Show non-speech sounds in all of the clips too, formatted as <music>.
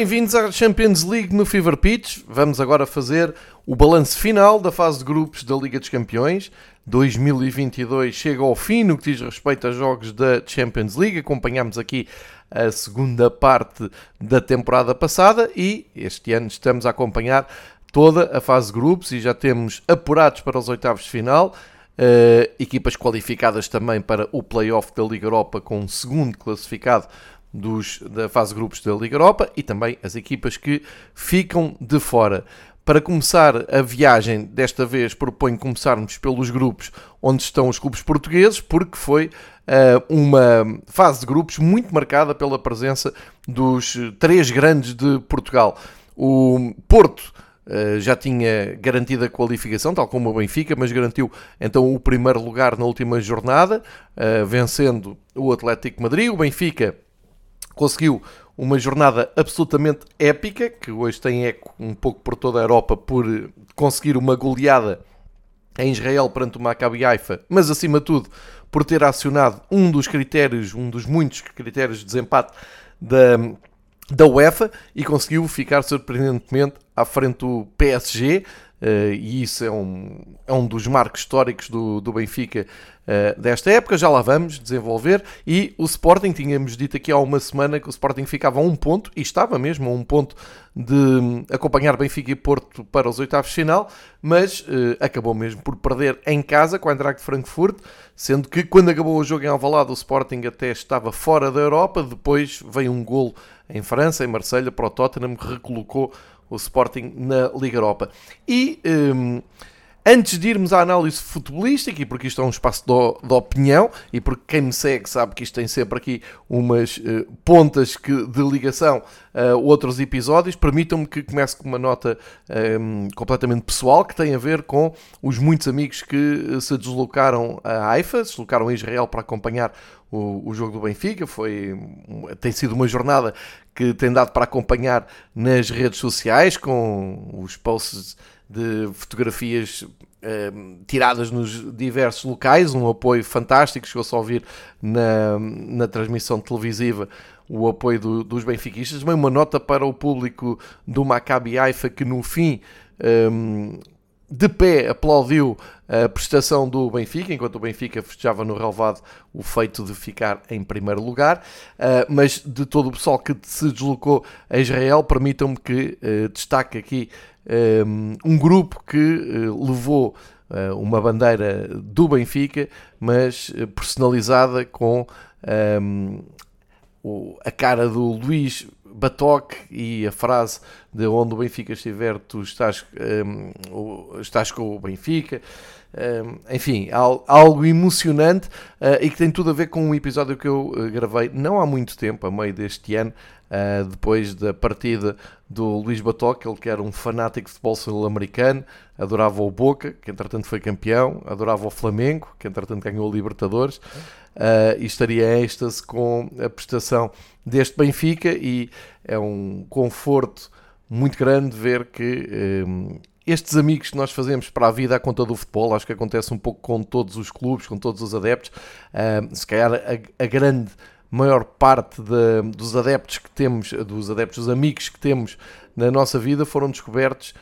Bem-vindos à Champions League no Fever Pitch. Vamos agora fazer o balanço final da fase de grupos da Liga dos Campeões. 2022 chega ao fim no que diz respeito a jogos da Champions League. Acompanhamos aqui a segunda parte da temporada passada e este ano estamos a acompanhar toda a fase de grupos e já temos apurados para os oitavos de final. Uh, equipas qualificadas também para o playoff da Liga Europa com um segundo classificado dos, da fase grupos da Liga Europa e também as equipas que ficam de fora. Para começar a viagem, desta vez proponho começarmos pelos grupos onde estão os clubes portugueses, porque foi uh, uma fase de grupos muito marcada pela presença dos três grandes de Portugal. O Porto Uh, já tinha garantido a qualificação, tal como o Benfica, mas garantiu então o primeiro lugar na última jornada, uh, vencendo o Atlético Madrid. O Benfica conseguiu uma jornada absolutamente épica, que hoje tem eco um pouco por toda a Europa, por conseguir uma goleada em Israel perante o Maccabi Haifa, mas acima de tudo por ter acionado um dos critérios, um dos muitos critérios de desempate da, da UEFA e conseguiu ficar surpreendentemente à frente do PSG, Uh, e isso é um, é um dos marcos históricos do, do Benfica uh, desta época. Já lá vamos desenvolver. E o Sporting, tínhamos dito aqui há uma semana que o Sporting ficava a um ponto, e estava mesmo a um ponto de acompanhar Benfica e Porto para os oitavos de final, mas uh, acabou mesmo por perder em casa com a Eintracht Frankfurt, sendo que quando acabou o jogo em Alvalade o Sporting até estava fora da Europa, depois veio um golo em França, em Marselha para o Tottenham, que recolocou o Sporting na Liga Europa. E um, antes de irmos à análise futebolística, e porque isto é um espaço de, opinião, e porque quem me segue sabe que isto tem sempre aqui umas uh, pontas que, de ligação a outros episódios, permitam-me que comece com uma nota um, completamente pessoal que tem a ver com os muitos amigos que se deslocaram a Haifa, se deslocaram a Israel para acompanhar o, o jogo do Benfica. Foi, tem sido uma jornada que tem dado para acompanhar nas redes sociais com os posts de fotografias eh, tiradas nos diversos locais, um apoio fantástico. Chegou-se a ouvir na, na transmissão televisiva o apoio do, dos benfiquistas. Também uma nota para o público do Maccabi Haifa que no fim. Eh, de pé aplaudiu a prestação do Benfica, enquanto o Benfica festejava no relevado o feito de ficar em primeiro lugar. Uh, mas de todo o pessoal que se deslocou a Israel, permitam-me que uh, destaque aqui um, um grupo que levou uma bandeira do Benfica, mas personalizada com a cara do Luís Batoque e a frase de onde o Benfica estiver, tu estás, um, estás com o Benfica. Um, enfim, algo emocionante uh, e que tem tudo a ver com um episódio que eu uh, gravei não há muito tempo, a meio deste ano, uh, depois da partida do Luís Batoque, ele que era um fanático de futebol sul-americano, adorava o Boca, que entretanto foi campeão, adorava o Flamengo, que entretanto ganhou o Libertadores, uh, e estaria em êxtase com a prestação deste Benfica, e é um conforto muito grande ver que um, estes amigos que nós fazemos para a vida à conta do futebol, acho que acontece um pouco com todos os clubes, com todos os adeptos, uh, se calhar a, a grande maior parte de, dos adeptos que temos, dos adeptos, dos amigos que temos na nossa vida foram descobertos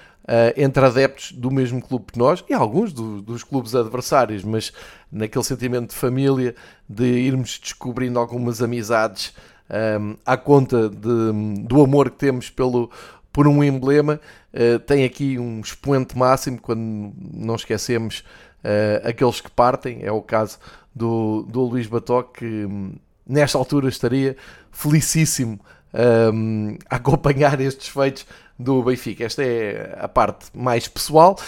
entre adeptos do mesmo clube que nós e alguns do, dos clubes adversários, mas naquele sentimento de família, de irmos descobrindo algumas amizades um, à conta de, do amor que temos pelo, por um emblema, uh, tem aqui um expoente máximo quando não esquecemos uh, aqueles que partem, é o caso do, do Luís Bató, que nesta altura estaria felicíssimo um, a acompanhar estes feitos do Benfica. Esta é a parte mais pessoal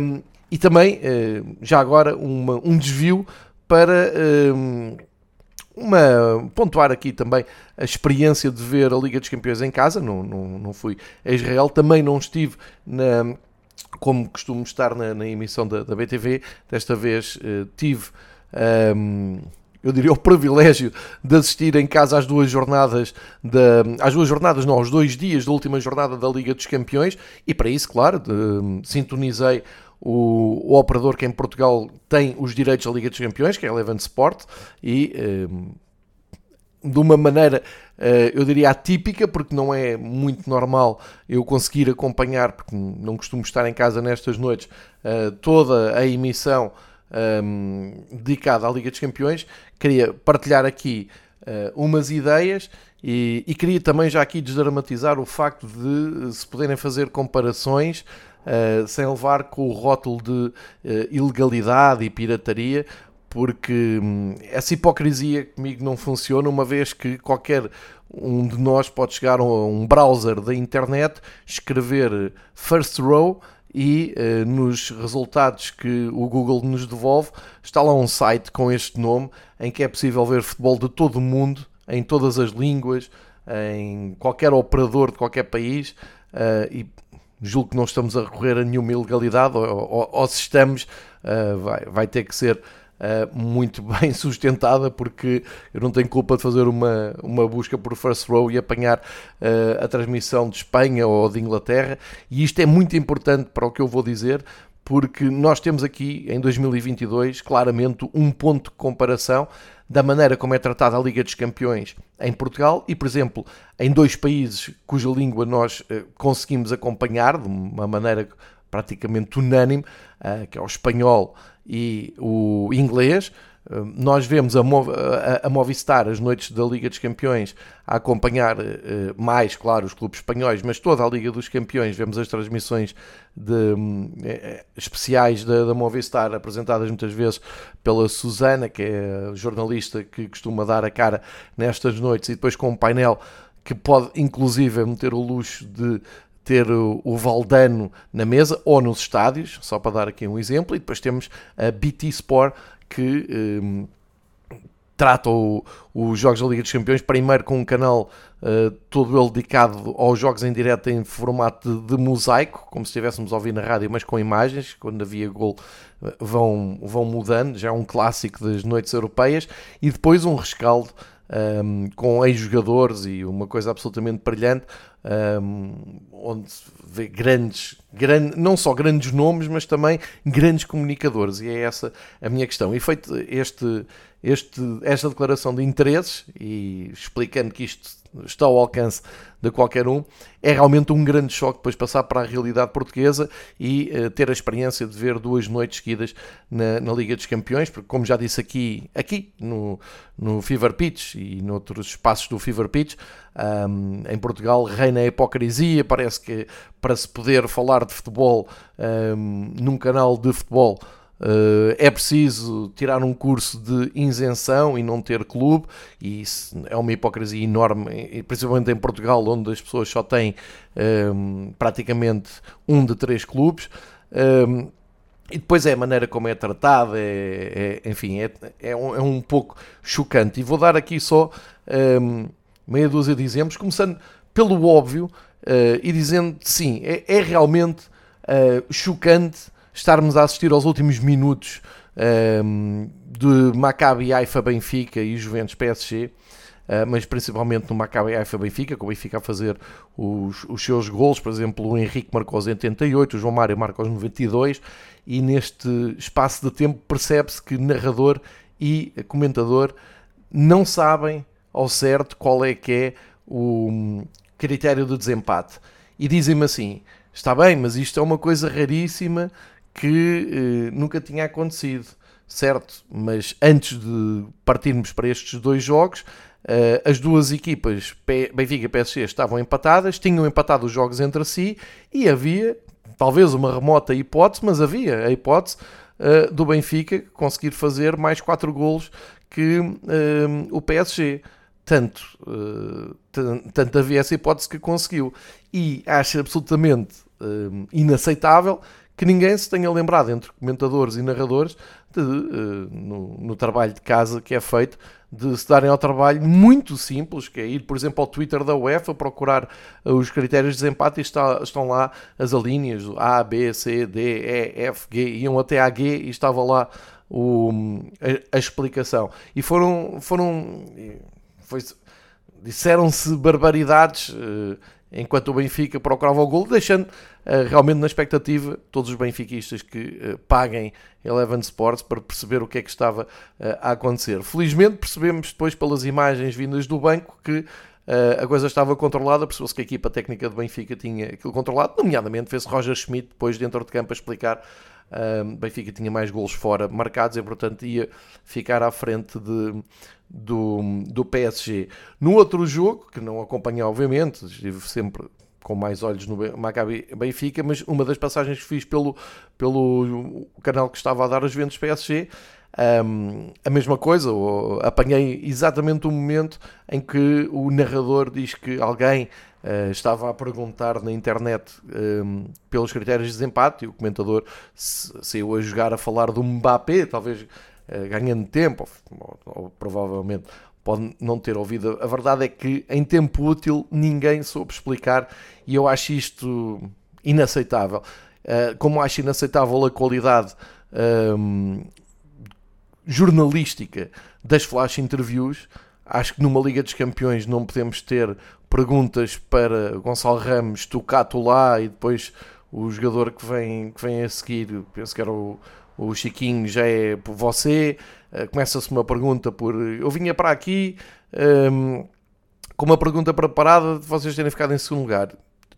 um, e também, uh, já agora, uma, um desvio para um, uma, pontuar aqui também a experiência de ver a Liga dos Campeões em casa. Não, não, não fui a Israel, também não estive na, como costumo estar na, na emissão da, da, BTV. Desta vez uh, tive. Um, eu diria, o privilégio de assistir em casa às duas jornadas, da, às duas jornadas, não, aos dois dias da última jornada da Liga dos Campeões, e para isso, claro, de, sintonizei o, o, operador que em Portugal tem os direitos da Liga dos Campeões, que é a Eleven Sport, e um, de uma maneira, eu diria atípica, porque não é muito normal eu conseguir acompanhar, porque não costumo estar em casa nestas noites, toda a emissão dedicada à Liga dos Campeões. Queria partilhar aqui umas ideias e, e, queria também já aqui desdramatizar o facto de se poderem fazer comparações uh, sem levar com o rótulo de uh, ilegalidade e pirataria, porque hum, essa hipocrisia comigo não funciona, uma vez que qualquer um de nós pode chegar a um browser da internet, escrever first row e uh, nos resultados que o Google nos devolve está lá um site com este nome em que é possível ver futebol de todo o mundo em todas as línguas, em qualquer operador de qualquer país, uh, e julgo que não estamos a recorrer a nenhuma ilegalidade, ou, ou, ou se estamos, uh, vai, vai ter que ser uh, muito <laughs> bem sustentada, porque eu não tenho culpa de fazer uma, uma busca por first row e apanhar a transmissão de Espanha ou de Inglaterra, e isto é muito importante para o que eu vou dizer, porque nós temos aqui em 2022 claramente um ponto de comparação da maneira como é tratada a Liga dos Campeões em Portugal e, por exemplo, em dois países cuja língua nós uh, conseguimos acompanhar de uma maneira praticamente unânime, uh, que é o espanhol e o inglês. Nós vemos a, a, a, Movistar, as noites da Liga dos Campeões, a acompanhar uh, mais, claro, os clubes espanhóis, mas toda a Liga dos Campeões. Vemos as transmissões de, uh, especiais da, da, Movistar, apresentadas muitas vezes pela Susana, que é a jornalista que costuma dar a cara nestas noites, e depois com um painel que pode, inclusive, meter o luxo de ter o, Valdano na mesa ou nos estádios, só para dar aqui um exemplo, e depois temos a BT Sport que um, trata os Jogos da Liga dos Campeões, primeiro com um canal uh, todo ele dedicado aos jogos em direto em formato de, de, mosaico, como se estivéssemos a ouvir na rádio, mas com imagens, quando havia gol uh, vão, vão mudando, já é um clássico das noites europeias, e depois um rescaldo um, com ex-jogadores e uma coisa absolutamente brilhante, um, onde se vê grandes, grande, não só grandes nomes, mas também grandes comunicadores, e é essa a minha questão. E feito este, este, esta declaração de interesses, e explicando que isto está ao alcance de qualquer um, é realmente um grande choque depois passar para a realidade portuguesa e uh, ter a experiência de ver duas noites seguidas na, na, Liga dos Campeões, porque como já disse aqui, aqui no, no Fever Pitch e noutros espaços do Fever Pitch, um, em Portugal reina a hipocrisia, parece que para se poder falar de futebol um, num canal de futebol é preciso tirar um curso de isenção e não ter clube, e isso é uma hipocrisia enorme, principalmente em Portugal, onde as pessoas só têm um, ehm, praticamente um de três clubes. Um, ehm, e depois é a maneira como é tratada, é, é enfim, é, é, um, é, um, pouco chocante. E vou dar aqui só um, ehm, meia dúzia de exemplos, começando pelo óbvio uh, e dizendo sim, é, é realmente uh, chocante estarmos a assistir aos últimos minutos um, de Maccabi Haifa Benfica e Juventus PSG, uh, ah, mas principalmente no Maccabi Haifa Benfica, com o Benfica a fazer os, os seus gols, por exemplo, o Henrique marcou aos 88, o João Mário marcou aos 92, e neste espaço de tempo percebe-se que narrador e comentador não sabem ao certo qual é que é o critério do desempate. E dizem-me assim: está bem, mas isto é uma coisa raríssima que eh, nunca tinha acontecido, certo? Mas antes de partirmos para estes dois jogos, eh, as duas equipas, Benfica e PSG, estavam empatadas, tinham empatado os jogos entre si e havia, talvez uma remota hipótese, mas havia a hipótese eh, do Benfica conseguir fazer mais 4 golos que o PSG. Tanto, uh, tanto havia essa hipótese que conseguiu. E acho absolutamente uh, inaceitável que ninguém se tenha lembrado, entre comentadores e narradores, de, uh, no, no, trabalho de casa que é feito, de se darem ao trabalho muito simples, que é ir, por exemplo, ao Twitter da UEFA, procurar os critérios de desempate e está, estão lá as alíneas A, B, C, D, E, F, G, iam até a G e estava lá o, a, a explicação. E foram, foram disseram-se barbaridades uh, enquanto o Benfica procurava o gol, deixando uh, realmente na expectativa todos os benfiquistas que uh, paguem Eleven Sports para perceber o que é que estava uh, a acontecer. Felizmente percebemos depois pelas imagens vindas do banco que a coisa estava controlada, percebeu-se que a equipa técnica do Benfica tinha aquilo controlado, nomeadamente fez Roger Schmidt depois dentro de campo a explicar um, Benfica tinha mais golos fora marcados e, portanto, ia ficar à frente de, do, do PSG. No outro jogo, que não acompanhei, obviamente, estive sempre com mais olhos no Maccabi Benfica, mas uma das passagens que fiz pelo, pelo canal que estava a dar os ventos PSG, um, a mesma coisa, apanhei exatamente o momento em que o narrador diz que alguém uh, estava a perguntar na internet um, pelos critérios de desempate e o comentador saiu a jogar a falar do Mbappé, talvez uh, ganhando tempo, ou, ou, provavelmente pode não ter ouvido. A verdade é que em tempo útil ninguém soube explicar e eu acho isto inaceitável. Uh, como acho inaceitável a qualidade um, jornalística das flash interviews, acho que numa Liga dos Campeões não podemos ter perguntas para Gonçalo Ramos, Tucato lá e depois o jogador que vem, que vem a seguir, penso que era o, o Chiquinho, já é por você. Uh, Começa-se uma pergunta por. Eu vinha para aqui um, ehm, com uma pergunta preparada de vocês terem ficado em segundo lugar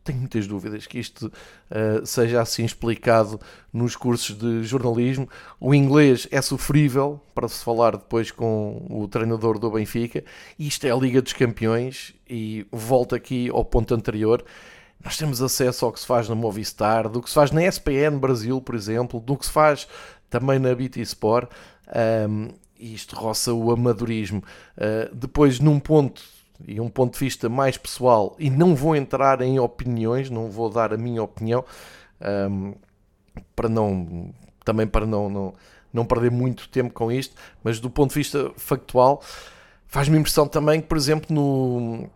tenho muitas dúvidas que isto uh, seja assim explicado nos cursos de jornalismo. O inglês é sofrível para se falar depois com o treinador do Benfica. Isto é a Liga dos Campeões e volto aqui ao ponto anterior. Nós temos acesso ao que se faz na Movistar, do que se faz na SPN Brasil, por exemplo, do que se faz também na BT Sport. Um, isto roça o amadorismo. Uh, depois, num ponto e um ponto de vista mais pessoal, e não vou entrar em opiniões, não vou dar a minha opinião, um, para não também para não, não, não perder muito tempo com isto, mas do ponto de vista factual, faz-me impressão também que, por exemplo, no,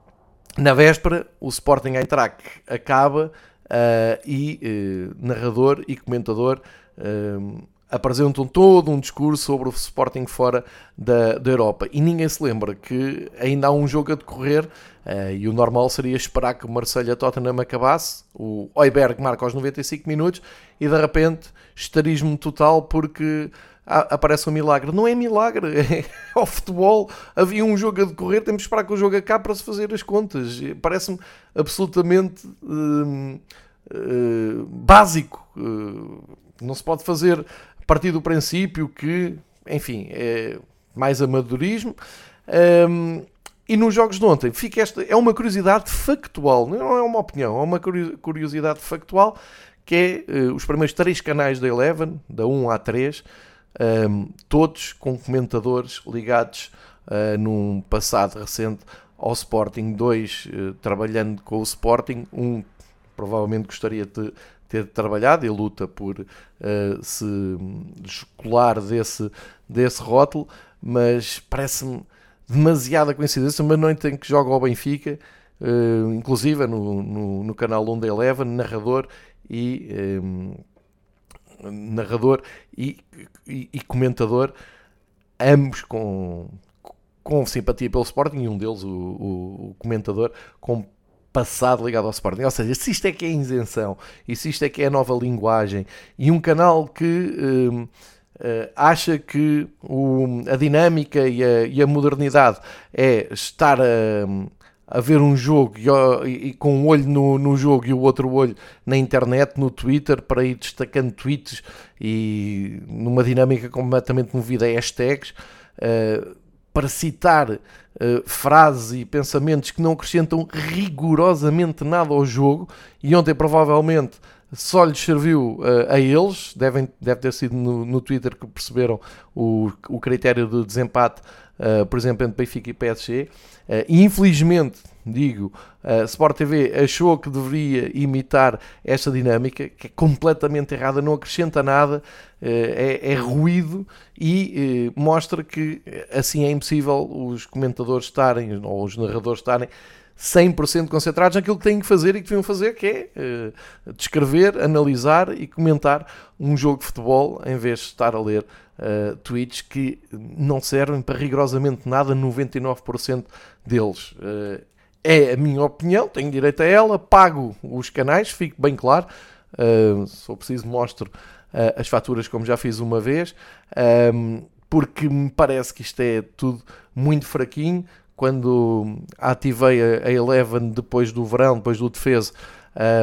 na véspera, o Sporting Eintracht acaba uh, e uh, narrador e comentador uh, apresentam todo um discurso sobre o Sporting fora da, da Europa e ninguém se lembra que ainda há um jogo a decorrer uh, e o normal seria esperar que o Marselha Tottenham acabasse, o Oiberg marca aos 95 minutos e de repente estarismo total porque aparece um milagre. Não é milagre, <laughs> é ao futebol. Havia um jogo a decorrer, temos de esperar que o jogo acabe para se fazer as contas. Parece-me absolutamente uh, uh, básico. não se pode fazer partir do princípio que, enfim, é mais amadorismo. Um, e nos jogos de ontem, fica esta, é uma curiosidade factual, não é uma opinião, é uma curiosidade factual, que é uh, os primeiros três canais da Eleven, da 1 a 3, um, todos com comentadores ligados uh, num passado recente ao Sporting, dois uh, trabalhando com o Sporting, um provavelmente gostaria de ter trabalhado e luta por uh, se descolar desse, desse rótulo, mas parece-me demasiada coincidência, mas não entendo que joga ao Benfica, uh, inclusive no, no, no canal Onda Eleven, narrador e um, eh, narrador e, e, e, comentador, ambos com, com simpatia pelo Sporting, e um deles, o, o, o comentador, com passado ligado ao Sporting. Ou seja, se isto é que é isenção e se isto é que é nova linguagem e um canal que uh, acha que o, a dinâmica e a, e a, modernidade é estar a, a ver um jogo e, e, com um olho no, no jogo e o outro olho na internet, no Twitter, para ir destacando tweets e numa dinâmica completamente movida a hashtags. Uh, para citar uh, frases e pensamentos que não acrescentam rigorosamente nada ao jogo, e ontem provavelmente só lhes serviu uh, a eles, devem, deve ter sido no, no Twitter que perceberam o, o critério de desempate, uh, por exemplo, entre Benfica e PSG, e infelizmente digo, a Sport TV achou que deveria imitar esta dinâmica, que é completamente errada, não acrescenta nada, eh, é, é ruído e eh, mostra que assim é impossível os comentadores estarem, ou os narradores estarem 100% concentrados naquilo que têm que fazer e que deviam fazer, que é uh, descrever, analisar e comentar um jogo de futebol em vez de estar a ler uh, tweets que não servem para rigorosamente nada, 99% deles. Uh, é a minha opinião, tenho direito a ela, pago os canais, fique bem claro. Uh, se for preciso, mostro uh, as faturas como já fiz uma vez, porque me parece que isto é tudo muito fraquinho. Quando ativei a, a Eleven depois do verão, depois do defesa,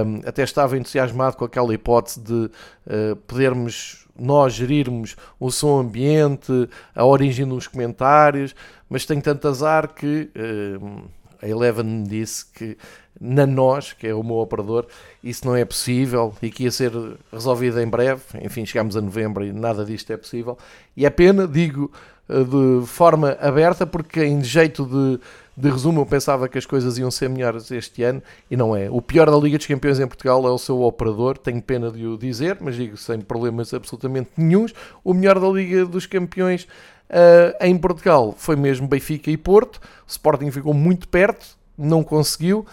um, até estava entusiasmado com aquela hipótese de uh, podermos nós gerirmos o som ambiente, a origem dos comentários, mas tenho tanto azar que uh, a Eleven me disse que na nós, que é o meu operador, isso não é possível e que ia ser resolvido em breve. Enfim, chegamos a novembro e nada disto é possível. E é pena, digo eh, de forma aberta, porque em jeito de, de resumo eu pensava que as coisas iam ser melhores este ano e não é. O pior da Liga dos Campeões em Portugal é o seu operador, tenho pena de o dizer, mas digo sem problemas absolutamente nenhums. O melhor da Liga dos Campeões Uh, em Portugal foi mesmo Benfica e Porto. O Sporting ficou muito perto, não conseguiu.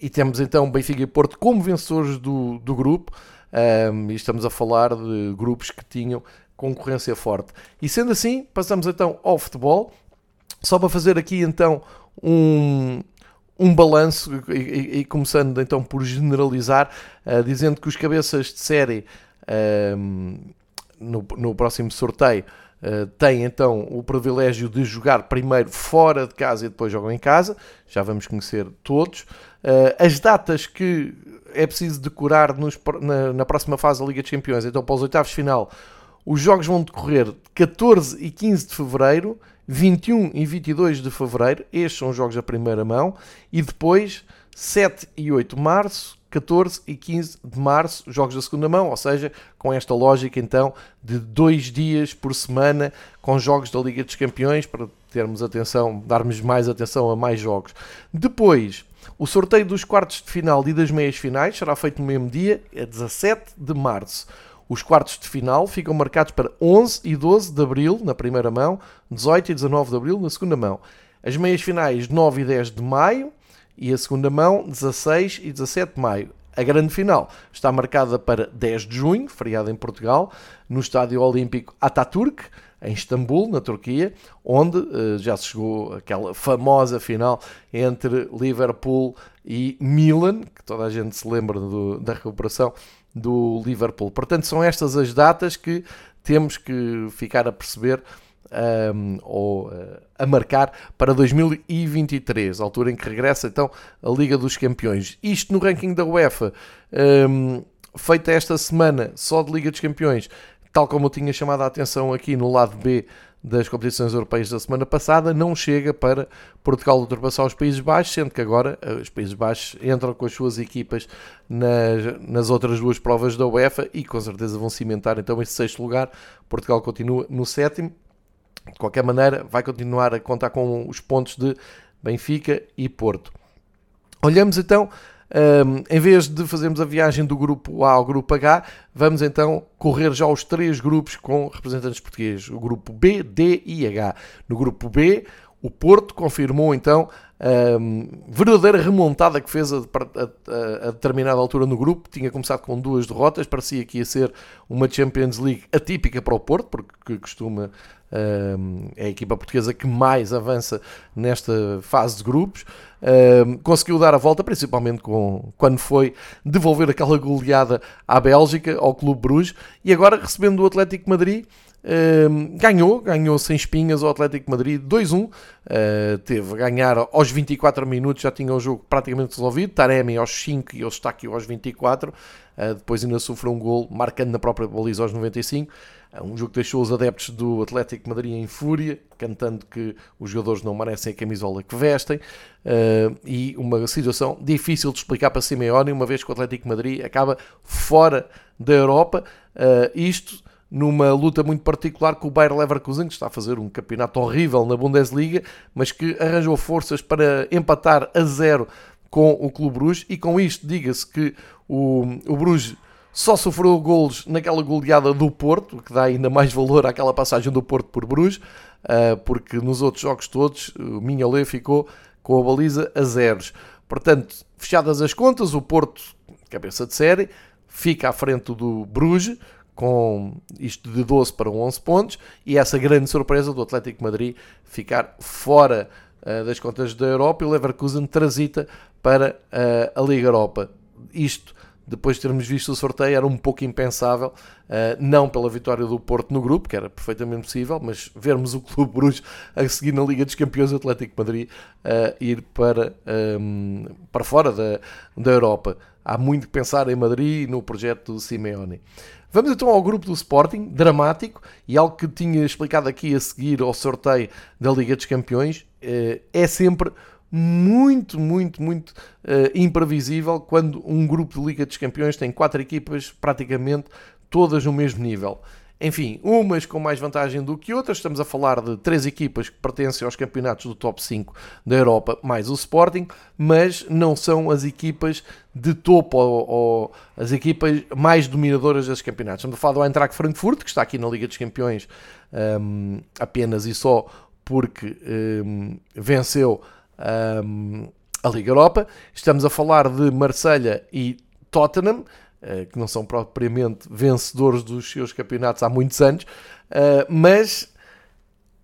E temos então Benfica e Porto como vencedores do, do grupo. E estamos a falar de grupos que tinham concorrência forte. E sendo assim, passamos então ao futebol. Só para fazer aqui então um, um balanço e, e, e, começando então por generalizar, uh, dizendo que os cabeças de série no, no próximo sorteio uh, têm então o privilégio de jogar primeiro fora de casa e depois jogam em casa. Já vamos conhecer todos. Uh, as datas que é preciso decorar nos, na, na, próxima fase da Liga dos Campeões, então para os oitavos de final, os jogos vão decorrer 14 e 15 de fevereiro, 21 e 22 de fevereiro, estes são os jogos da primeira mão, e depois 7 e 8 de março, 14 e 15 de março, jogos da segunda mão, ou seja, com esta lógica então de dois dias por semana com jogos da Liga dos Campeões para termos atenção, darmos mais atenção a mais jogos. Depois, o sorteio dos quartos de final e das meias finais será feito no mesmo dia, é 17 de março. Os quartos de final ficam marcados para 11 e 12 de abril na primeira mão, 18 e 19 de abril na segunda mão. As meias finais 9 e 10 de maio, e a segunda mão 16 e 17 de maio. A grande final está marcada para 10 de junho, feriado em Portugal, no Estádio Olímpico Ataturk, em Istambul, na Turquia, onde uh, já se chegou aquela famosa final entre Liverpool e Milan, que toda a gente se lembra do, da recuperação do Liverpool. Portanto, são estas as datas que temos que ficar a perceber um, ou uh, a marcar para 2023, altura em que regressa então a Liga dos Campeões. Isto no ranking da UEFA, um, feita esta semana só de Liga dos Campeões, tal como eu tinha chamado a atenção aqui no lado B das competições europeias da semana passada, não chega para Portugal ultrapassar os Países Baixos, sendo que agora eh, os Países Baixos entram com as suas equipas nas, nas outras duas provas da UEFA e com certeza vão cimentar então este sexto lugar. Portugal continua no sétimo de qualquer maneira, vai continuar a contar com os pontos de Benfica e Porto. Olhamos então, um, em vez de fazermos a viagem do grupo A ao grupo H, vamos então correr já os três grupos com representantes portugueses: o grupo B, D e H. No grupo B, o Porto confirmou então a um, verdadeira remontada que fez a, a, a, determinada altura no grupo. Tinha começado com duas derrotas, parecia que ia ser uma Champions League atípica para o Porto, porque costuma é a equipa portuguesa que mais avança nesta fase de grupos. conseguiu dar a volta, principalmente com, quando foi devolver aquela goleada à Bélgica, ao Clube Bruges, e agora recebendo o Atlético Madrid. Uh, ganhou, ganhou sem espinhas o Atlético Madrid 2-1. Uh, teve a ganhar aos 24 minutos, já tinha o jogo praticamente resolvido. Taremi aos 5 e o Estáquio aos 24. Uh, depois ainda sofreu um gol, marcando na própria baliza aos 95. É um jogo que deixou os adeptos do Atlético Madrid em fúria, cantando que os jogadores não merecem a camisola que vestem, uh, e uma situação difícil de explicar para Simeone, uma vez que o Atlético Madrid acaba fora da Europa, uh, isto numa luta muito particular com o Bayer Leverkusen, que está a fazer um campeonato horrível na Bundesliga, mas que arranjou forças para empatar a zero com o Clube Bruges, e com isto diga-se que o, o Bruges só sofreu golos naquela goleada do Porto, que dá ainda mais valor àquela passagem do Porto por Bruges, ah, porque nos outros jogos todos o Minholé ficou com a baliza a zeros. Portanto, fechadas as contas, o Porto, cabeça de série, fica à frente do Bruges, com isto de 12 para 11 pontos, e essa grande surpresa do Atlético Madrid ficar fora das contas da Europa e o Leverkusen transita para a Liga Europa. Isto depois de termos visto o sorteio, era um pouco impensável, uh, não pela vitória do Porto no grupo, que era perfeitamente possível, mas vermos o Clube Bruges a seguir na Liga dos Campeões Atlético de Madrid uh, ir para, ehm, para fora da, da Europa. Há muito que pensar em Madrid e no projeto do Simeone. Vamos então ao grupo do Sporting, dramático, e algo que tinha explicado aqui a seguir ao sorteio da Liga dos Campeões, uh, é sempre muito, muito, muito uh, imprevisível quando um grupo de Liga dos Campeões tem quatro equipas praticamente todas no mesmo nível. Enfim, umas com mais vantagem do que outras. Estamos a falar de três equipas que pertencem aos campeonatos do top 5 da Europa, mais o Sporting, mas não são as equipas de topo ou, ou as equipas mais dominadoras dos campeonatos. Estamos a falar do Eintracht Frankfurt, que está aqui na Liga dos Campeões um, apenas e só porque um, venceu um, a Liga Europa. Estamos a falar de Marselha e Tottenham, uh, que não são propriamente vencedores dos seus campeonatos há muitos anos, uh, mas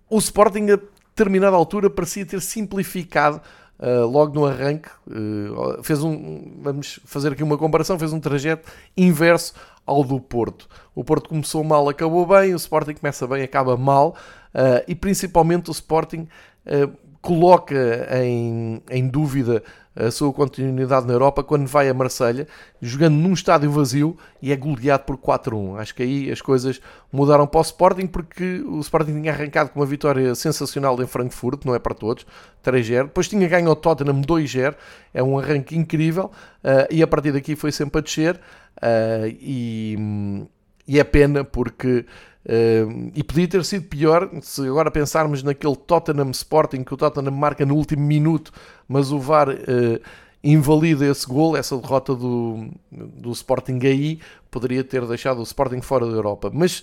o Sporting a determinada altura parecia ter simplificado Uh, logo no arranque, uh, fez um, vamos fazer aqui uma comparação, fez um trajeto inverso ao do Porto. O Porto começou mal, acabou bem, o Sporting começa bem, acaba mal, uh, e principalmente o Sporting coloca em, em dúvida a sua continuidade na Europa quando vai a Marselha jogando num estádio vazio e é goleado por 4-1. Acho que aí as coisas mudaram para o Sporting porque o Sporting tinha arrancado com uma vitória sensacional em Frankfurt, não é para todos, 3-0. Depois tinha ganho ao Tottenham 2-0, é um arranque incrível uh, e a partir daqui foi sempre a descer uh, e, e é pena porque Uh, e podia ter sido pior se agora pensarmos naquele Tottenham Sporting que o Tottenham marca no último minuto, mas o VAR uh, invalida esse gol, essa derrota do, do Sporting aí, poderia ter deixado o Sporting fora da Europa. Mas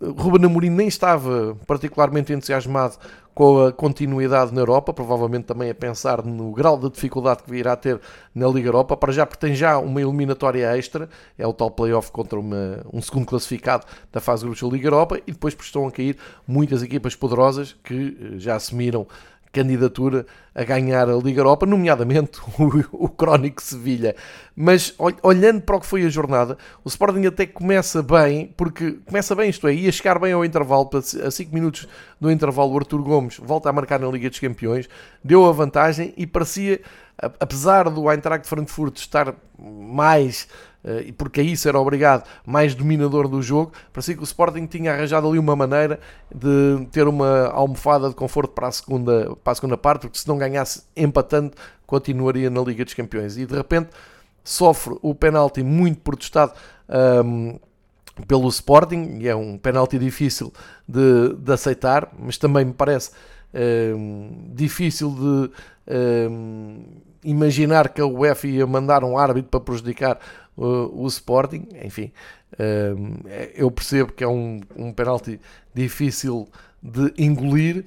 Ruben Amorim nem estava particularmente entusiasmado com a continuidade na Europa, provavelmente também a pensar no grau de dificuldade que virá a ter na Liga Europa, para já porque tem já uma eliminatória extra, é o tal playoff contra uma, um segundo classificado da fase de grupos da Liga Europa, e depois estão a cair muitas equipas poderosas que eh, já assumiram candidatura a ganhar a Liga Europa, nomeadamente <laughs> o, o Crónico Sevilha. Mas olhando para o que foi a jornada, o Sporting até começa bem, porque começa bem, isto é, ia chegar bem ao intervalo, a 5 minutos do intervalo, o Artur Gomes volta a marcar na Liga dos Campeões, deu a vantagem e parecia, apesar do Eintracht Frankfurt estar mais porque isso era obrigado, mais dominador do jogo, parecia que o Sporting tinha arranjado ali uma maneira de ter uma almofada de conforto para a segunda, para a segunda parte, porque se não ganhasse empatando, continuaria na Liga dos Campeões. E de repente sofre o penalti muito protestado um, pelo Sporting, e é um penalti difícil de, de aceitar, mas também me parece um, difícil de um, imaginar que a UEFA ia mandar um árbitro para prejudicar o, o Sporting. Enfim, hum, eu percebo que é um, um penalti difícil de engolir,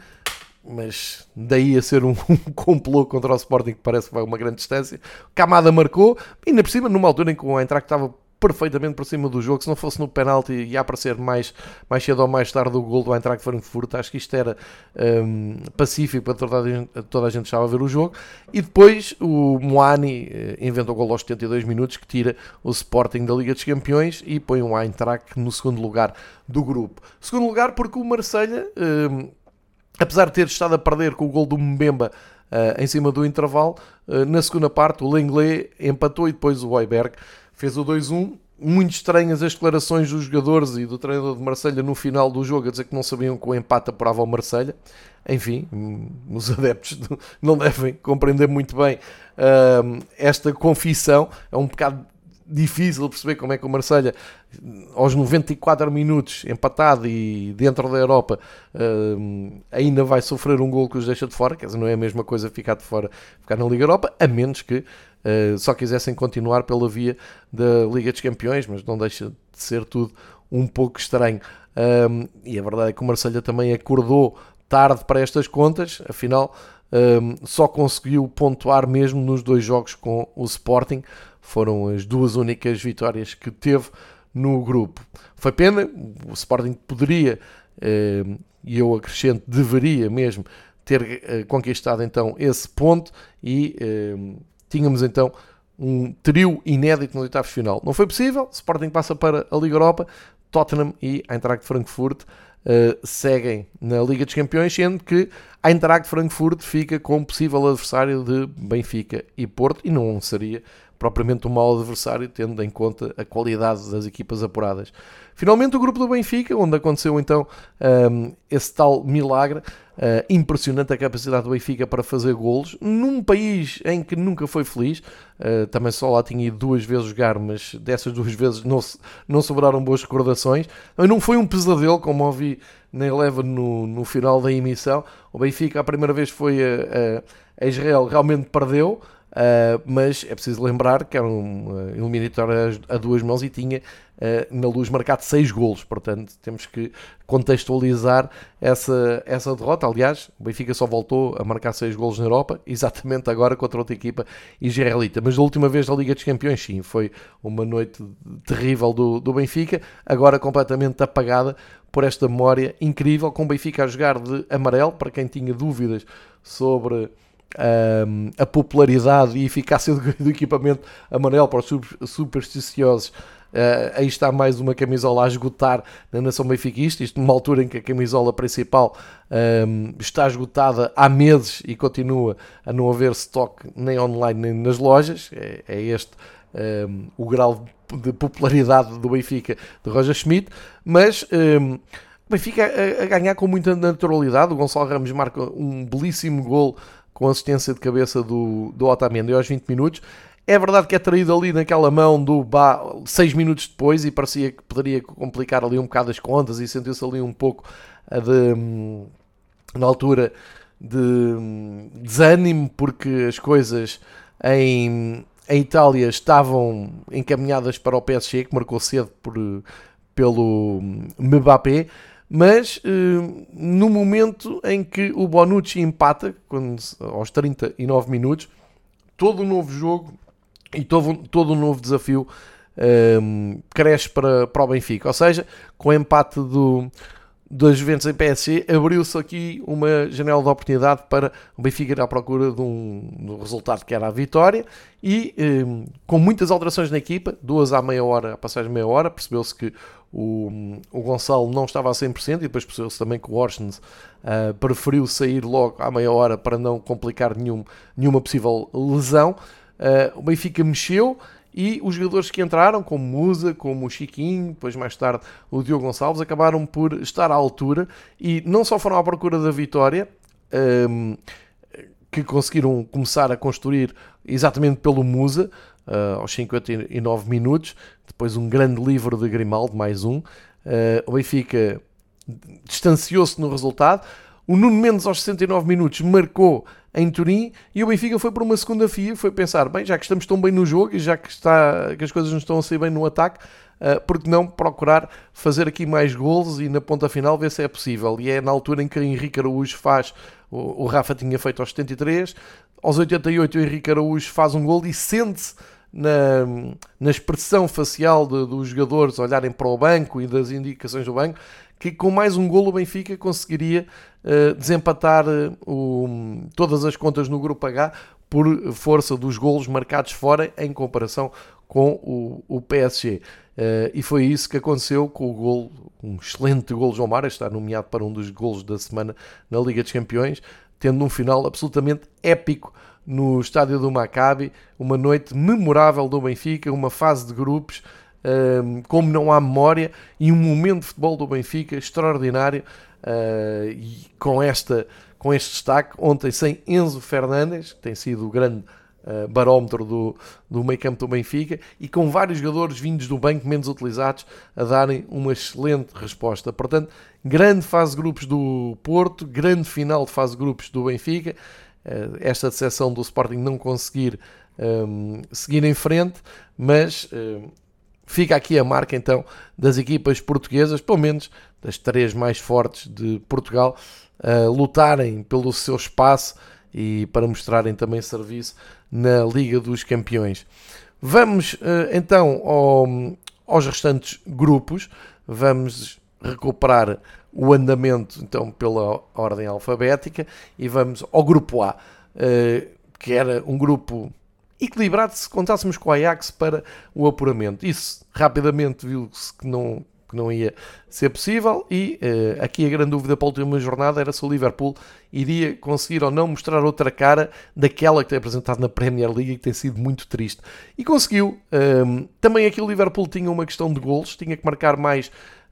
mas daí a ser um, <laughs> um complô contra o Sporting que parece que vai uma grande distância. Camada marcou, ainda por cima, numa altura em que o Eintracht estava perfeitamente por cima do jogo. Se não fosse no penalti, ia aparecer mais, mais cedo ou mais tarde o gol do Eintracht Frankfurt. Acho que isto era um, pacífico para toda a, gente, toda a gente estava a ver o jogo. E depois o Moani uh, inventou o gol aos 72 minutos que tira o Sporting da Liga dos Campeões e põe o Eintracht no segundo lugar do grupo. Segundo lugar porque o Marselha um, apesar de ter estado a perder com o gol do Mbemba uh, em cima do intervalo, uh, na segunda parte o Lenglet empatou e depois o Weiberg fez o 2-1. Muito estranhas as declarações dos jogadores e do treinador de Marselha no final do jogo a dizer que não sabiam que o empate apurava o Marselha. Enfim, os adeptos <laughs> não devem compreender muito bem uh, esta confissão. É um bocado difícil perceber como é que o Marselha aos 94 minutos empatado e dentro da Europa ainda vai sofrer um gol que os deixa de fora, quer dizer, não é a mesma coisa ficar de fora, ficar na Liga Europa, a menos que uh, só quisessem continuar pela via da Liga dos Campeões, mas não deixa de ser tudo um pouco estranho. Um, e a verdade é que o Marselha também acordou tarde para estas contas, afinal um, só conseguiu pontuar mesmo nos dois jogos com o Sporting, foram as duas únicas vitórias que teve no grupo. Foi pena, o Sporting poderia, e eu acrescento, deveria mesmo ter conquistado então esse ponto e tínhamos então um trio inédito no oitavo final. Não foi possível, Sporting passa para a Liga Europa, Tottenham e Eintracht Frankfurt uh, seguem na Liga dos Campeões, sendo que Eintracht Frankfurt fica como possível adversário de Benfica e Porto e não seria propriamente um mau adversário, tendo em conta a qualidade das equipas apuradas. Finalmente, o grupo do Benfica, onde aconteceu então um, esse tal milagre, uh, impressionante a capacidade do Benfica para fazer golos, num país em que nunca foi feliz, uh, também só lá tinha ido duas vezes jogar, mas dessas duas vezes não, não sobraram boas recordações. Não foi um pesadelo, como ouvi na Eleva no, no final da emissão. O Benfica, a primeira vez foi a, a, a Israel, realmente perdeu. Uh, mas é preciso lembrar que era um uh, eliminatório a, a, duas mãos e tinha uh, na luz marcado seis golos, portanto temos que contextualizar essa, essa derrota. Aliás, o Benfica só voltou a marcar seis golos na Europa, <laughs> exatamente agora contra outra equipa israelita. Mas a última vez da Liga dos Campeões, sim, foi uma noite terrível do, do Benfica, agora completamente apagada por esta memória incrível, com o Benfica a jogar de amarelo, para quem tinha dúvidas sobre um, a popularidade e eficácia do, do, equipamento amarelo para os supersticiosos. Uh, aí está mais uma camisola a esgotar na nação benfiquista, isto numa altura em que a camisola principal um, está esgotada há meses e continua a não haver stock nem online nem nas lojas. É, é este um, o grau de popularidade do Benfica de Roger Schmidt, mas um, o Benfica a, a, ganhar com muita naturalidade. O Gonçalo Ramos marca um belíssimo gol com assistência de cabeça do, do Otamendi aos 20 minutos. É verdade que é traído ali naquela mão do Bá 6 minutos depois e parecia que poderia complicar ali um bocado as contas e sentiu-se ali um pouco de, hum, na altura de hum, desânimo porque as coisas em, em Itália estavam encaminhadas para o PSG que marcou cedo por, pelo hum, Mbappé mas uh, no momento em que o Bonucci empata, quando, aos 39 minutos, todo um novo jogo e todo, todo um novo desafio um, cresce para, para o Benfica. Ou seja, com o empate do, das Juventus em PSG, abriu-se aqui uma janela de oportunidade para o Benfica ir à procura de um, de um resultado que era a vitória e um, com muitas alterações na equipa, duas à meia hora, a passagem meia hora, percebeu-se que o, o Gonçalo não estava a 100% e depois percebeu-se também que o Orsens uh, preferiu sair logo à meia hora para não complicar nenhum, nenhuma possível lesão. Uh, o Benfica mexeu e os jogadores que entraram, como Musa, como o Chiquinho, depois mais tarde o Diogo Gonçalves, acabaram por estar à altura e não só foram à procura da vitória, um, que conseguiram começar a construir exatamente pelo Musa, uh, aos 59 minutos, depois um grande livro de Grimaldo, mais um. Uh, o Benfica distanciou-se no resultado. O Nuno Mendes, aos 69 minutos, marcou em Turim e o Benfica foi para uma segunda fia, foi pensar, bem, já que estamos tão bem no jogo e já que, está, que as coisas não estão a sair bem no ataque, uh, por que não procurar fazer aqui mais golos e na ponta final ver se é possível. E é na altura em que Henrique Araújo faz, o, o Rafa tinha feito aos 73, aos 88 o Henrique Araújo faz um gol e sente-se na, na expressão facial de, dos jogadores olharem para o banco e das indicações do banco, que com mais um golo o Benfica conseguiria uh, desempatar uh, o, todas as contas no grupo H por força dos golos marcados fora em comparação com o, o PSG. Uh, eh, e foi isso que aconteceu com o gol, um excelente gol de João Mário, está nomeado para um dos golos da semana na Liga dos Campeões, tendo um final absolutamente épico no estádio do Maccabi, uma noite memorável do Benfica, uma fase de grupos um, como não há memória e um momento de futebol do Benfica extraordinário uh, e com, esta, com este destaque, ontem sem Enzo Fernandes, que tem sido o grande uh, barómetro do, do meio campo do Benfica, e com vários jogadores vindos do banco menos utilizados a darem uma excelente resposta. Portanto, grande fase de grupos do Porto, grande final de fase de grupos do Benfica, esta decepção do Sporting não conseguir um, seguir em frente, mas Fica aqui a marca então das equipas portuguesas, pelo menos das três mais fortes de Portugal, a lutarem pelo seu espaço e para mostrarem também serviço na Liga dos Campeões. Vamos eh, então ao, aos restantes grupos. Vamos recuperar o andamento então pela ordem alfabética e vamos ao grupo A, uh, que era um grupo equilibrado se contássemos com o Ajax para o apuramento. Isso rapidamente viu-se que não, que não ia ser possível e uh, aqui a grande dúvida para a última jornada era se o Liverpool iria conseguir ou não mostrar outra cara daquela que tem apresentado na Premier League e que tem sido muito triste. E conseguiu. Um, também aqui o Liverpool tinha uma questão de golos, tinha que marcar mais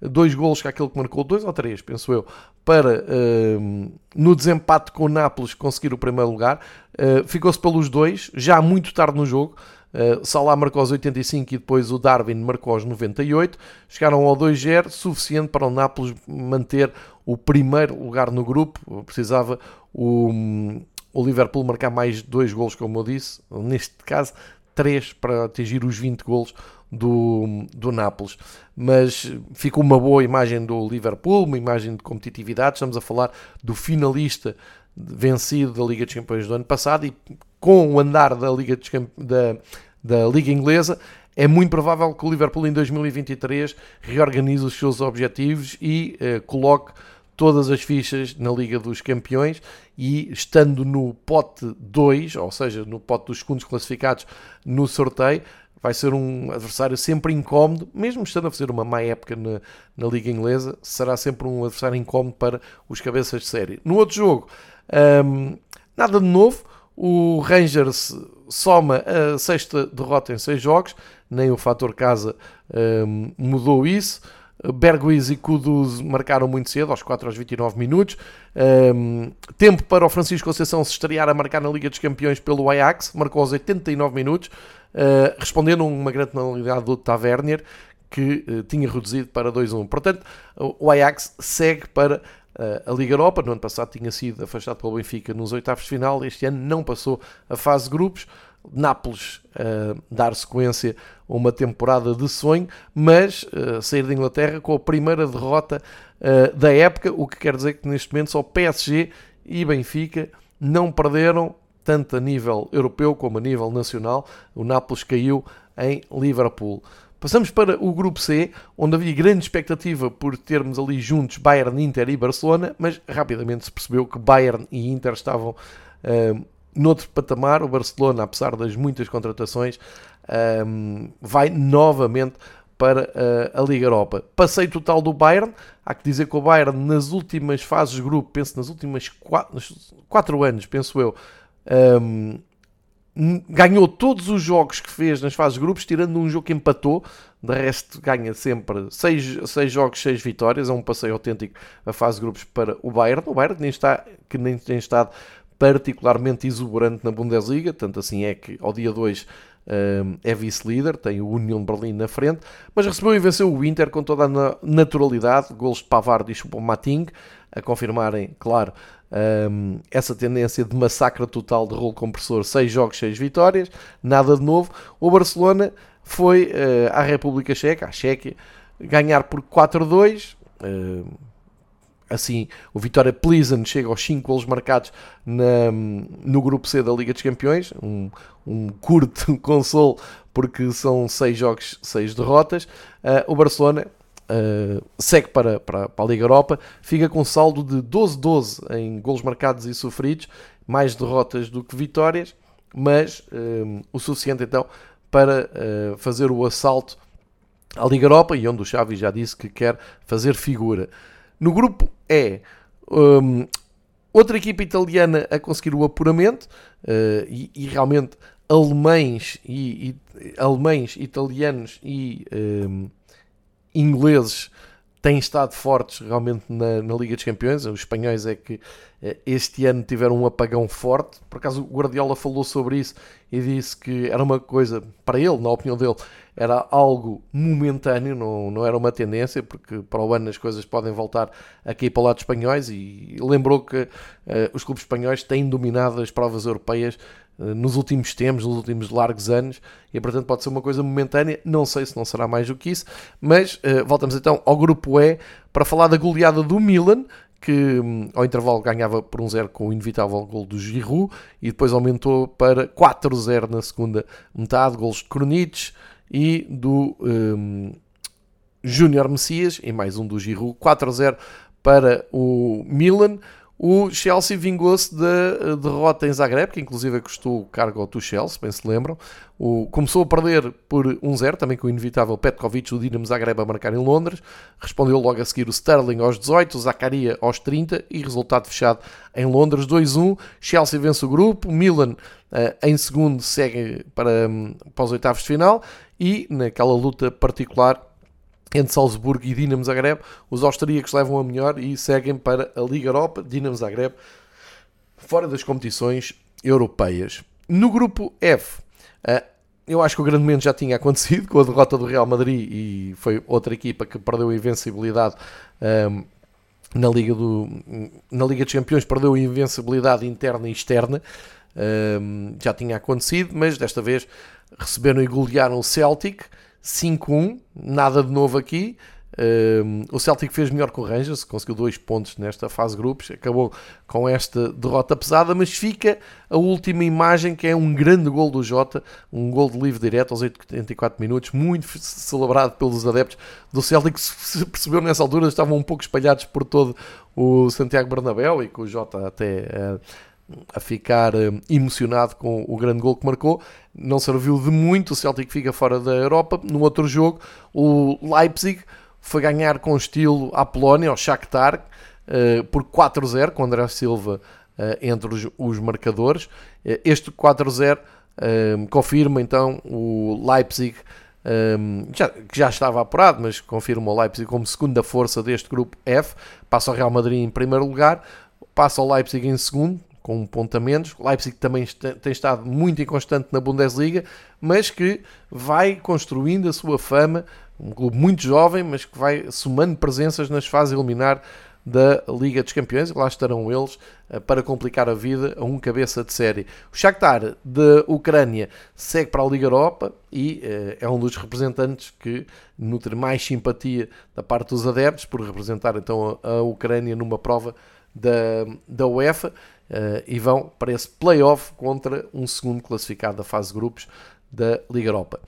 dois golos que aquele que marcou, dois ou três, penso eu, para uh, no desempate com o Nápoles conseguir o primeiro lugar. Uh, Ficou-se pelos dois, já muito tarde no jogo. Uh, Salah marcou aos 85 e depois o Darwin marcou aos 98. Chegaram ao 2-0, suficiente para o Nápoles manter o primeiro lugar no grupo. Precisava o, o Liverpool marcar mais dois golos, como eu disse. Neste caso, três para atingir os 20 golos do, do Nápoles. Mas ficou uma boa imagem do Liverpool, uma imagem de competitividade. Estamos a falar do finalista vencido da Liga dos Campeões do ano passado e com o andar da Liga, dos, da, da Liga Inglesa, é muito provável que o Liverpool em 2023 reorganize os seus objetivos e eh, coloque todas as fichas na Liga dos Campeões e estando no pote 2, ou seja, no pote dos segundos classificados no sorteio, vai ser um adversário sempre incómodo, mesmo estando a fazer uma má época na, na Liga Inglesa, será sempre um adversário incómodo para os cabeças de série. No outro jogo, um, nada de novo, o Rangers soma a sexta derrota em seis jogos, nem o fator casa um, mudou isso. Berguiz e Kuduz marcaram muito cedo, aos 4 aos 29 minutos. Um, tempo para o Francisco Conceição se estrear a marcar na Liga dos Campeões pelo Ajax, marcou aos 89 minutos, uh, respondendo a uma grande penalidade do Tavernier, que uh, tinha reduzido para 2-1. Portanto, o Ajax segue para uh, a Liga Europa. No ano passado tinha sido afastado pelo Benfica nos oitavos de final, este ano não passou a fase de grupos. Nápoles uh, dar sequência a uma temporada de sonho, mas uh, sair da Inglaterra com a primeira derrota uh, da época, o que quer dizer que neste momento só PSG e Benfica não perderam tanto a nível europeu como a nível nacional. O Nápoles caiu em Liverpool. Passamos para o grupo C, onde havia grande expectativa por termos ali juntos Bayern, Inter e Barcelona, mas rapidamente se percebeu que Bayern e Inter estavam uh, noutro patamar. O Barcelona, apesar das muitas contratações, um, vai novamente para uh, a Liga Europa. Passeio total do Bayern. Há que dizer que o Bayern, nas últimas fases de grupo, penso nas últimas 4 anos, penso eu, um, ganhou todos os jogos que fez nas fases de grupos, tirando um jogo que empatou. De resto, ganha sempre 6 jogos, 6 vitórias. É um passeio autêntico a fase de grupos para o Bayern. O Bayern nem, está, que nem tem estado particularmente exuberante na Bundesliga, tanto assim é que ao dia 2 um, é vice-líder, tem o Union Berlim na frente, mas recebeu e venceu o Inter com toda a naturalidade, golos de Pavard e Choupo-Moting, a confirmarem, claro, um, essa tendência de massacre total de rolo compressor, 6 jogos, 6 vitórias, nada de novo. O Barcelona foi uh, à República Checa, à Chequia, ganhar por 4-2, uh, Assim, o Vitória Pleasant chega aos 5 golos marcados na, no grupo C da Liga dos Campeões, um, um curto <laughs> consolo porque são 6 jogos, 6 derrotas. Uh, o Barcelona uh, segue para, para, para, a Liga Europa, fica com saldo de 12-12 em golos marcados e sofridos, mais derrotas do que vitórias, mas uh, o suficiente então para fazer o assalto à Liga Europa e onde o Xavi já disse que quer fazer figura. No grupo E, um, outra equipa italiana a conseguir o apuramento uh, e, e, realmente alemães e, e, alemães, italianos e um, ingleses têm estado fortes realmente na, na, Liga dos Campeões. Os espanhóis é que este ano tiveram um apagão forte. Por acaso o Guardiola falou sobre isso e disse que era uma coisa, para ele, na opinião dele, era algo momentâneo, não, não era uma tendência, porque para o ano as coisas podem voltar aqui para o lado espanhóis e lembrou que uh, os clubes espanhóis têm dominado as provas europeias uh, nos últimos tempos, nos últimos largos anos, e portanto pode ser uma coisa momentânea, não sei se não será mais do que isso, mas uh, voltamos então ao grupo E para falar da goleada do Milan, que um, ao intervalo ganhava por um 0 com o inevitável gol do Giroud e depois aumentou para 4-0 na segunda metade, gols de Krunic, e do um, Júnior Messias e mais um do Giroud, 4-0 para o Milan. O Chelsea vingou-se da eh, derrota em Zagreb, que inclusive custou o cargo ao Tuchel, se bem se lembram. O, começou a perder por 1-0, também com o inevitável Petkovic, o Dinamo Zagreb a marcar em Londres. Respondeu logo a seguir o Sterling aos 18, o Zakaria aos 30 e resultado fechado em Londres 2-1. Chelsea vence o grupo, Milan uh, em segundo segue para, um, para os oitavos de final e naquela luta particular entre Salzburgo e Dinamo Zagreb. Os austríacos levam a melhor e seguem para a Liga Europa, Dinamo Zagreb, fora das competições europeias. No grupo F, eh, eu acho que o grande momento já tinha acontecido com a derrota do Real Madrid e foi outra equipa que perdeu a invencibilidade ehm, na Liga, do, na Liga dos Campeões, perdeu a invencibilidade interna e externa. Ehm, já tinha acontecido, mas desta vez receberam e golearam o Celtic 5-1, nada de novo aqui. Um, o Celtic fez melhor que o Rangers, conseguiu dois pontos nesta fase de grupos, acabou com esta derrota pesada, mas fica a última imagem que é um grande gol do Jota, um gol de livre direto aos 84 minutos, muito celebrado pelos adeptos do Celtic, que se percebeu nessa altura estavam um pouco espalhados por todo o Santiago Bernabéu e com o Jota até uh, a ficar uh, emocionado com o grande gol que marcou. Não serviu de muito, o Celtic fica fora da Europa. No outro jogo, o Leipzig foi ganhar com estilo à Polónia, ao Shakhtar, uh, por 4-0, com André Silva uh, entre os, marcadores. este 4-0 confirma então o Leipzig que já estava apurado, mas confirma o Leipzig como segunda força deste grupo F, passa o Real Madrid em primeiro lugar, passa o Leipzig em segundo, com um ponto a menos. Leipzig também tem estado muito inconstante na Bundesliga, mas que vai construindo a sua fama. Um clube muito jovem, mas que vai somando presenças nas fases eliminar da Liga dos Campeões, e lá estarão eles eh, para complicar a vida a um cabeça de série. O Shakhtar da Ucrânia segue para a Liga Europa e uh, é um dos representantes que nutre mais simpatia da parte dos adeptos por representar então a, Ucrânia numa prova da, da UEFA e vão para esse play-off contra um segundo classificado da fase de grupos da Liga Europa.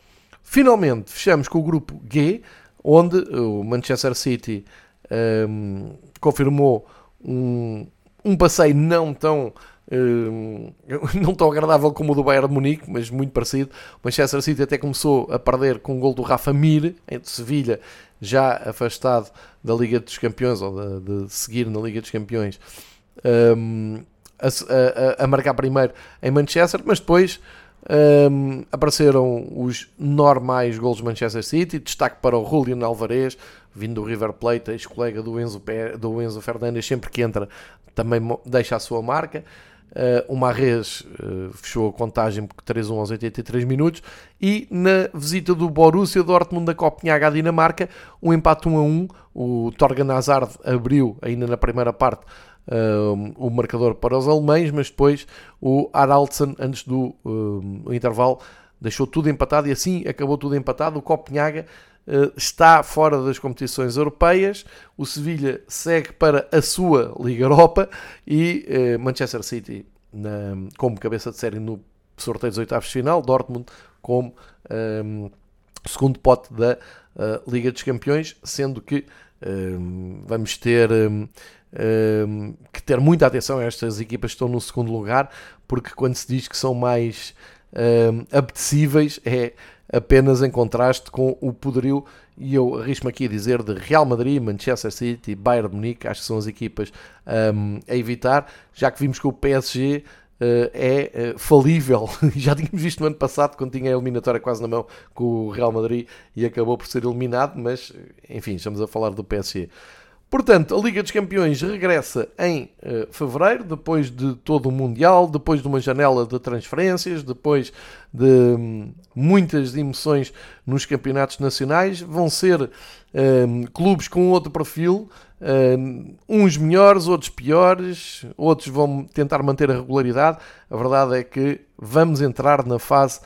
Finalmente, fechamos com o grupo G, onde o Manchester City um, ehm, confirmou um, um passeio não tão um, <laughs> não tão agradável como o do Bayern de Munique, mas muito parecido. O Manchester City até começou a perder com o gol do Rafa Mir, entre Sevilha, já afastado da Liga dos Campeões, ou de, de seguir na Liga dos Campeões, um, a, a, a, marcar primeiro em Manchester, mas depois um, apareceram os normais gols de Manchester City, destaque para o Julian Alvarez, vindo do River Plate, ex-colega do Enzo, do Enzo Fernandes, sempre que entra também deixa a sua marca. Uh, o Marrez uh, fechou a contagem por 3-1 aos 83 minutos e na visita do Borussia Dortmund da Copenhague à Dinamarca, um empate 1 a 1. O Torgan Hazard abriu ainda na primeira parte o marcador para os alemães, mas depois o Haraldsen, antes do intervalo, deixou tudo empatado e assim acabou tudo empatado. O Copenhague Uh, está fora das competições europeias, o Sevilha segue para a sua Liga Europa e uh, Manchester City na, como cabeça de série no sorteio dos oitavos de final, Dortmund como um, segundo pote da uh, Liga dos Campeões, sendo que um, vamos ter um, que ter muita atenção a estas equipas que estão no segundo lugar, porque quando se diz que são mais apetecíveis é apenas em contraste com o poderio, e eu arrisco-me aqui a dizer, de Real Madrid, Manchester City, Bayern Munique, acho que são as equipas um, a evitar, já que vimos que o PSG uh, é uh, falível, <laughs> já tínhamos visto no ano passado, quando tinha a eliminatória quase na mão com o Real Madrid e acabou por ser eliminado, mas enfim, estamos a falar do PSG. Portanto, a Liga dos Campeões regressa em uh, fevereiro, depois de todo o Mundial, depois de uma janela de transferências, depois de um, muitas emoções nos campeonatos nacionais. Vão ser um, clubes com outro perfil, um, uns melhores, outros piores, outros vão tentar manter a regularidade. A verdade é que vamos entrar na fase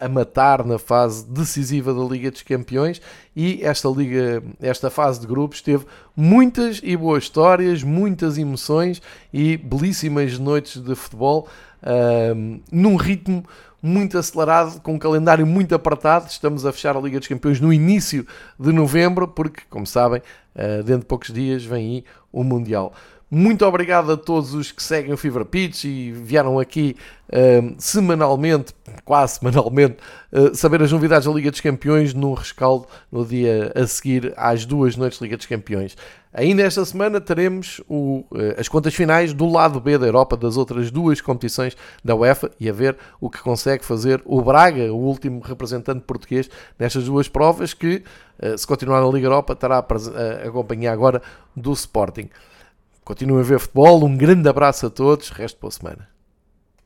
a matar na fase decisiva da Liga dos Campeões e esta liga, esta fase de grupos teve muitas e boas histórias, muitas emoções e belíssimas noites de futebol uh, num ritmo muito acelerado, com um calendário muito apertado. Estamos a fechar a Liga dos Campeões no início de novembro, porque, como sabem, uh, dentro de poucos dias vem aí o Mundial. Muito obrigado a todos os que seguem o Fever Pitch e vieram aqui uh, semanalmente, quase semanalmente, uh, saber as novidades da Liga dos Campeões no rescaldo no dia a seguir às duas noites da Liga dos Campeões. Ainda esta semana teremos o, uh, as contas finais do lado B da Europa das outras duas competições da UEFA e a ver o que consegue fazer o Braga, o último representante português nestas duas provas que, se continuar na Liga Europa, estará a acompanhar agora do Sporting. Continuem a ver futebol. Um grande abraço a todos. Resto boa semana.